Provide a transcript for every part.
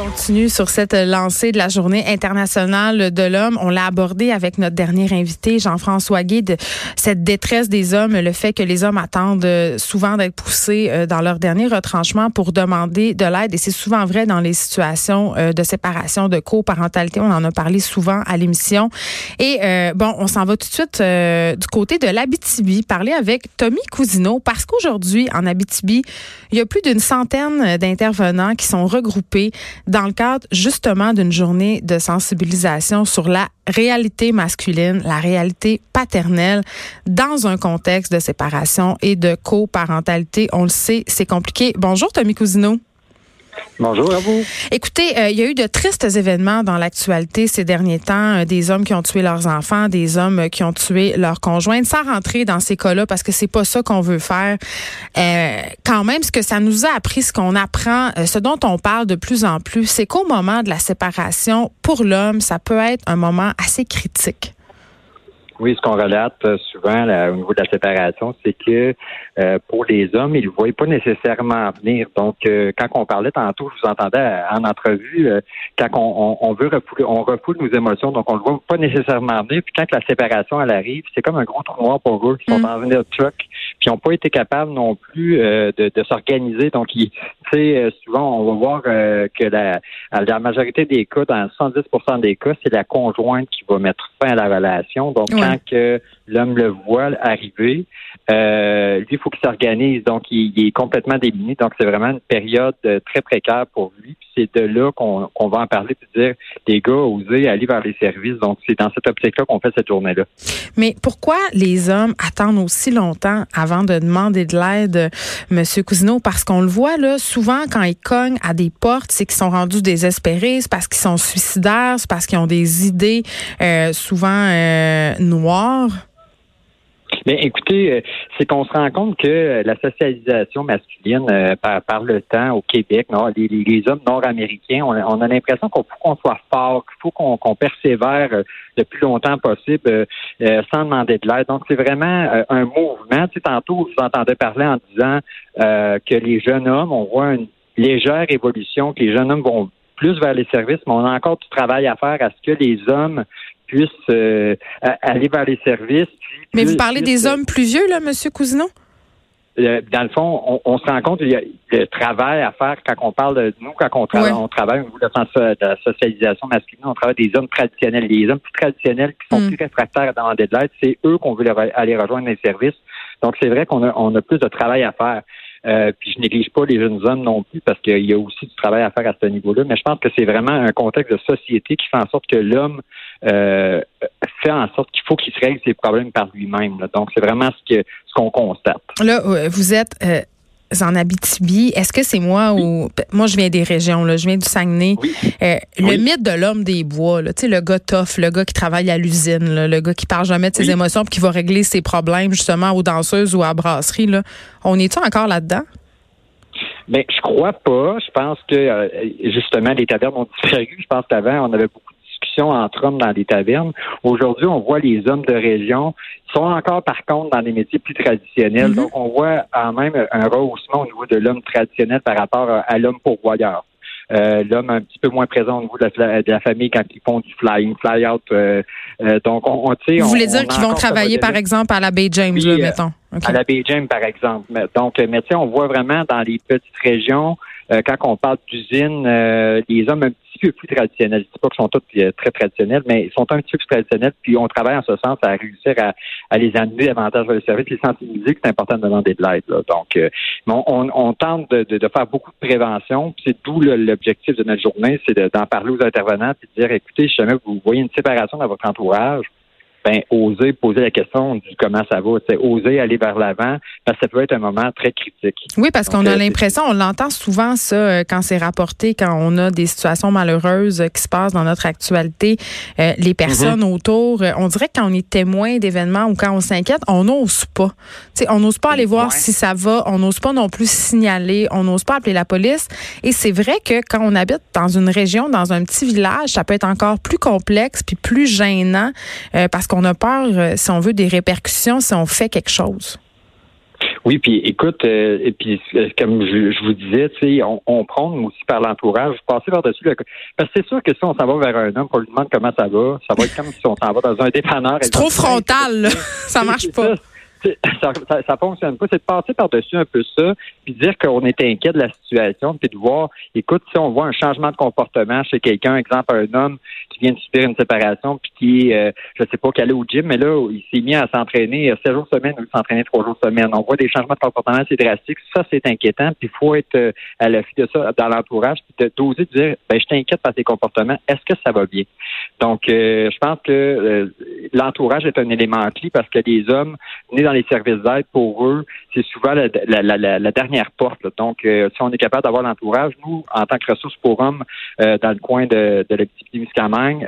On continue sur cette lancée de la Journée internationale de l'homme. On l'a abordé avec notre dernier invité, Jean-François Guy, cette détresse des hommes, le fait que les hommes attendent euh, souvent d'être poussés euh, dans leur dernier retranchement pour demander de l'aide. Et c'est souvent vrai dans les situations euh, de séparation, de coparentalité. On en a parlé souvent à l'émission. Et bon, on s'en va tout de suite du côté de l'Abitibi, parler avec Tommy Cousineau, parce qu'aujourd'hui, en Abitibi, il y a plus d'une centaine d'intervenants qui sont regroupés dans le cadre justement d'une journée de sensibilisation sur la réalité masculine, la réalité paternelle dans un contexte de séparation et de coparentalité. On le sait, c'est compliqué. Bonjour Tommy Cousineau. Bonjour à vous. Écoutez, euh, il y a eu de tristes événements dans l'actualité ces derniers temps, euh, des hommes qui ont tué leurs enfants, des hommes qui ont tué leurs conjointes, sans rentrer dans ces cas-là parce que c'est pas ça qu'on veut faire. Euh, quand même, ce que ça nous a appris, ce qu'on apprend, ce dont on parle de plus en plus, c'est qu'au moment de la séparation, pour l'homme, ça peut être un moment assez critique. Oui, ce qu'on relate euh, souvent au niveau de la séparation, c'est que euh, pour les hommes, ils ne voient pas nécessairement venir. Donc, euh, quand on parlait tantôt, je vous entendais en entrevue, quand on, veut refouler, on refoule nos émotions, donc on ne le voit pas nécessairement venir. Puis quand la séparation elle arrive, c'est comme un gros trou noir pour eux qui sont mm. dans un truc, puis ils n'ont pas été capables non plus de, de s'organiser. Donc, ils, souvent, on va voir que la, la majorité des cas, dans 70% des cas, c'est la conjointe qui va mettre fin à la relation. Donc, que l'homme le voit arriver, euh, lui, il faut qu'il s'organise. Donc, il, est complètement démuni. Donc, c'est vraiment une période euh, très précaire pour lui. Puis c'est de là qu'on va en parler puis dire, les gars, osez aller vers les services. Donc, c'est dans cette optique-là qu'on fait cette journée-là. Mais pourquoi les hommes attendent aussi longtemps avant de demander de l'aide, Monsieur Cousineau? Parce qu'on le voit, là, souvent, quand ils cognent à des portes, c'est qu'ils sont rendus désespérés, c'est parce qu'ils sont suicidaires, c'est parce qu'ils ont des idées euh, souvent euh, noires. Mais écoutez, euh, c'est qu'on se rend compte que la socialisation masculine euh, par, le temps au Québec, non, les, hommes nord-américains, on, a l'impression qu'il faut qu'on soit fort, qu'il faut qu'on persévère euh, le plus longtemps possible sans demander de l'aide. Donc, c'est vraiment un mouvement. Tu sais, tantôt, je vous entendais parler en disant que les jeunes hommes, on voit une légère évolution, que les jeunes hommes vont plus vers les services, mais on a encore du travail à faire à ce que les hommes puissent aller vers les services, mais vous parlez des hommes plus vieux, là, M. Cousineau? Euh, dans le fond, on, se rend compte qu'il y a le travail à faire quand on parle de nous, quand on travaille, on travaille au niveau de la socialisation masculine, on travaille des hommes traditionnels. Les hommes plus traditionnels qui sont mm. plus réfractaires dans de l'aide, c'est eux qu'on veut aller rejoindre les services. Donc, c'est vrai qu'on a, on a plus de travail à faire. Euh, puis je néglige pas les jeunes hommes non plus parce qu'il y a aussi du travail à faire à ce niveau-là. Mais je pense que c'est vraiment un contexte de société qui fait en sorte que l'homme euh, fait en sorte qu'il faut qu'il se règle ses problèmes par lui-même. Donc c'est vraiment ce qu'on constate. Là, euh, vous êtes en Abitibi, est-ce que c'est moi ou moi je viens des régions là, je viens du Saguenay. Le mythe de l'homme des bois, là, le gars tough, le gars qui travaille à l'usine, le gars qui parle jamais de ses émotions puis qui va régler ses problèmes justement aux danseuses ou à la brasserie là. On est-tu encore là-dedans? Ben, je crois pas. Je pense que euh, justement les tavernes ont disparu. Je pense qu'avant on avait beaucoup entre hommes dans les tavernes. Aujourd'hui, on voit les hommes de région sont encore, par contre, dans des métiers plus traditionnels. Mm-hmm. Donc, on voit quand même un rehaussement au niveau de l'homme traditionnel par rapport à, l'homme pourvoyeur. Euh, l'homme un petit peu moins présent au niveau de la, famille quand ils font du flying, fly-out. Euh, euh, donc, on, on Vous voulez dire qu'ils vont travailler, par exemple, à la Bay James, mettons? À la Bay James, par exemple. Donc, mais on voit vraiment dans les petites régions, quand on parle d'usines, les hommes un petit peu plus traditionnels. Je dis pas qu'ils sont tous euh, très traditionnels, mais ils sont un petit peu plus traditionnels. Puis on travaille en ce sens à réussir à, les amener davantage vers le service, les sensibiliser que c'est important de demander de l'aide. Donc, euh, on, tente de, faire beaucoup de prévention. C'est d'où l'objectif de notre journée, c'est d'en parler aux intervenants et de dire, écoutez, si jamais vous voyez une séparation dans votre entourage, ben oser poser la question du comment ça va, oser aller vers l'avant, parce que ça peut être un moment très critique. Oui, parce qu'on a l'impression, on l'entend souvent ça quand c'est rapporté, quand on a des situations malheureuses qui se passent dans notre actualité, les personnes mm-hmm. autour, on dirait que quand on est témoin d'événements ou quand on s'inquiète, on n'ose pas. sais, on n'ose pas aller voir si ça va, on n'ose pas non plus signaler, on n'ose pas appeler la police. Et c'est vrai que quand on habite dans une région, dans un petit village, ça peut être encore plus complexe puis plus gênant euh, parce qu'on a peur, euh, si on veut, des répercussions si on fait quelque chose. Oui, puis écoute, euh, et puis comme je, vous disais, tu sais, on, on prend aussi par l'entourage, passer par-dessus le... Parce que c'est sûr que si on s'en va vers un homme pour lui demander comment ça va, ça va être comme si on s'en va dans un dépanneur. C'est trop frontal, là. ça marche pas ça, ça, fonctionne pas. C'est de passer par-dessus un peu ça, puis dire qu'on est inquiet de la situation, puis de voir, écoute, si on voit un changement de comportement chez quelqu'un, exemple un homme qui vient de subir une séparation, puis qui, euh, je sais pas, qui allait au gym, mais là, il s'est mis à s'entraîner 7 jours semaine ou s'entraîner 3 jours semaine. On voit des changements de comportement assez drastiques. Ça, c'est inquiétant, puis il faut être euh, à l'affût de ça dans l'entourage, puis d'oser dire, ben, je t'inquiète par tes comportements. Est-ce que ça va bien? Donc, euh, je pense que euh, l'entourage est un élément clé parce que les hommes dans les services d'aide, pour eux, c'est souvent la, dernière porte. Donc, euh, si on est capable d'avoir l'entourage, nous, en tant que ressources pour hommes dans le coin de, de l'activité muscamagne,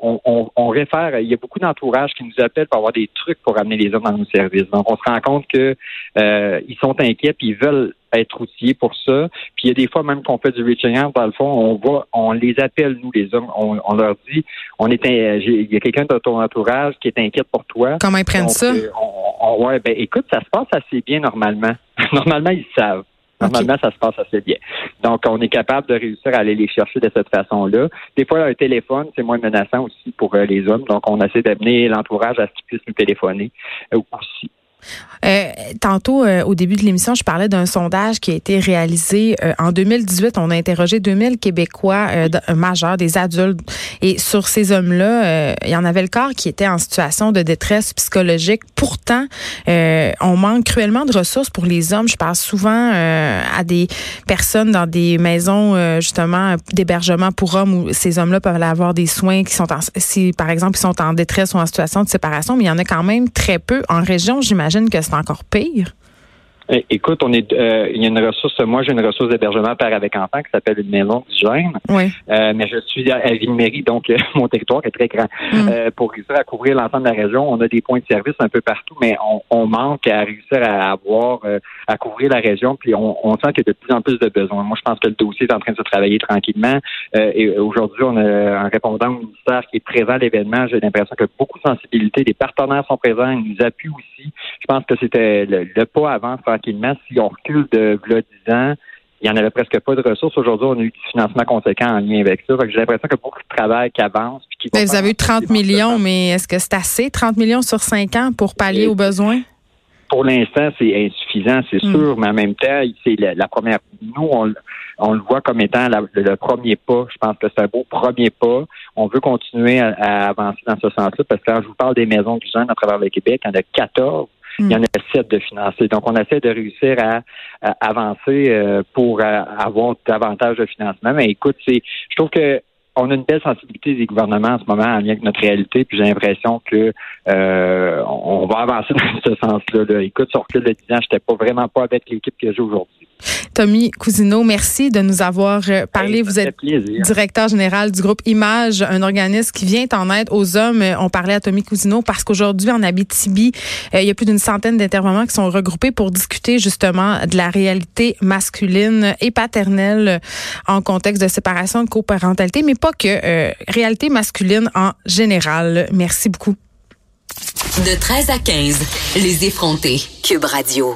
on, on, on, réfère, il y a beaucoup d'entourages qui nous appellent pour avoir des trucs pour amener les hommes dans nos services. Donc, on se rend compte que ils sont inquiets puis ils veulent être outillés pour ça. Puis il y a des fois même qu'on fait du reaching out, dans le fond, on va, on les appelle, nous, les hommes, on, leur dit, on est il y a quelqu'un de ton entourage qui est inquiète pour toi. Comment ils prennent ça? Euh, ouais, ben écoute, ça se passe assez bien normalement. normalement, ils savent. Normalement, ça se passe assez bien. Donc, on est capable de réussir à aller les chercher de cette façon-là. Des fois, un téléphone, c'est moins menaçant aussi pour euh, les hommes. Donc, on essaie d'amener l'entourage à ce qu'ils puissent nous téléphoner euh, aussi. Euh, tantôt, euh, au début de l'émission, je parlais d'un sondage qui a été réalisé euh, en 2018. On a interrogé 2000 Québécois majeurs, des adultes. Et sur ces hommes-là, il y en avait le corps qui était en situation de détresse psychologique. Pourtant, on manque cruellement de ressources pour les hommes. Je parle souvent à des personnes dans des maisons, justement, d'hébergement pour hommes où ces hommes-là peuvent avoir des soins qui sont en, si, par exemple, ils sont en détresse ou en situation de séparation. Mais il y en a quand même très peu. En région, j'imagine que c'est encore pire. Eh, écoute, on est, euh, il y a une ressource. Moi, j'ai une ressource d'hébergement père avec enfant qui s'appelle une maison du jeune. Oui. Euh, mais je suis à, Ville-Mairie, donc euh, mon territoire est très grand. Mm. pour réussir à couvrir l'ensemble de la région, on a des points de service un peu partout, mais on, manque à réussir à avoir, à couvrir la région. Puis on, sent qu'il y a de plus en plus de besoins. Moi, je pense que le dossier est en train de se travailler tranquillement. et aujourd'hui, on a un répondant au ministère qui est présent à l'événement. J'ai l'impression que beaucoup de sensibilité, des partenaires sont présents, ils nous appuient aussi. Je pense que c'était le, le pas avant tranquillement. Si on recule de 10 ans, il n'y en avait presque pas de ressources. Aujourd'hui, on a eu du financement conséquent en lien avec ça. J'ai l'impression a beaucoup de travail qui avance. Puis qui vous avez eu 30 millions, mais est-ce que c'est assez, 30 millions sur 5 ans pour pallier aux besoins? Pour l'instant, c'est insuffisant, c'est hmm. sûr, mais en même temps, c'est la, première. Nous, on, le voit comme étant le premier pas. Je pense que c'est un beau premier pas. On veut continuer à, avancer dans ce sens-là parce que quand je vous parle des maisons du jeune à travers le Québec, il y en a 14 il y en a sept de financés. Donc, on essaie de réussir à, avancer euh, pour euh, avoir davantage de financement. Mais écoute, c'est, je trouve que on a une belle sensibilité des gouvernements en ce moment en lien avec notre réalité, puis j'ai l'impression que euh, on va avancer dans ce sens-là. Là. Écoute, sur recul de 10 ans, j'étais pas vraiment pas avec l'équipe que j'ai aujourd'hui. Tommy Cousineau, merci de nous avoir euh, parlé. Vous êtes directeur général du groupe Image, un organisme qui vient en aide aux hommes. On parlait à Tommy Cousineau parce qu'aujourd'hui, en Abitibi, euh, il y a plus d'une centaine d'intervenants qui sont regroupés pour discuter justement de la réalité masculine et paternelle en contexte de séparation de coparentalité, mais pas que, euh, réalité masculine en général. Merci beaucoup. De 13 à 15, les effrontés. Cube Radio.